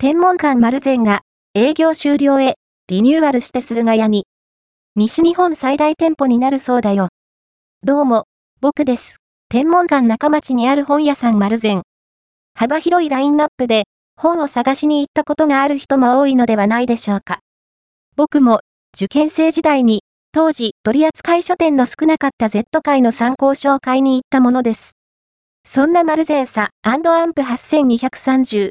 天文館丸善が営業終了へリニューアルして駿河屋に。西日本最大店舗になるそうだよ。どうも、僕です。天文館中町にある本屋さん丸善。幅広いラインナップで本を探しに行ったことがある人も多いのではないでしょうか。僕も受験生時代に当時取扱書店の少なかった Z 界の参考書を買いに行ったものです。そんな丸ルさアンプ8230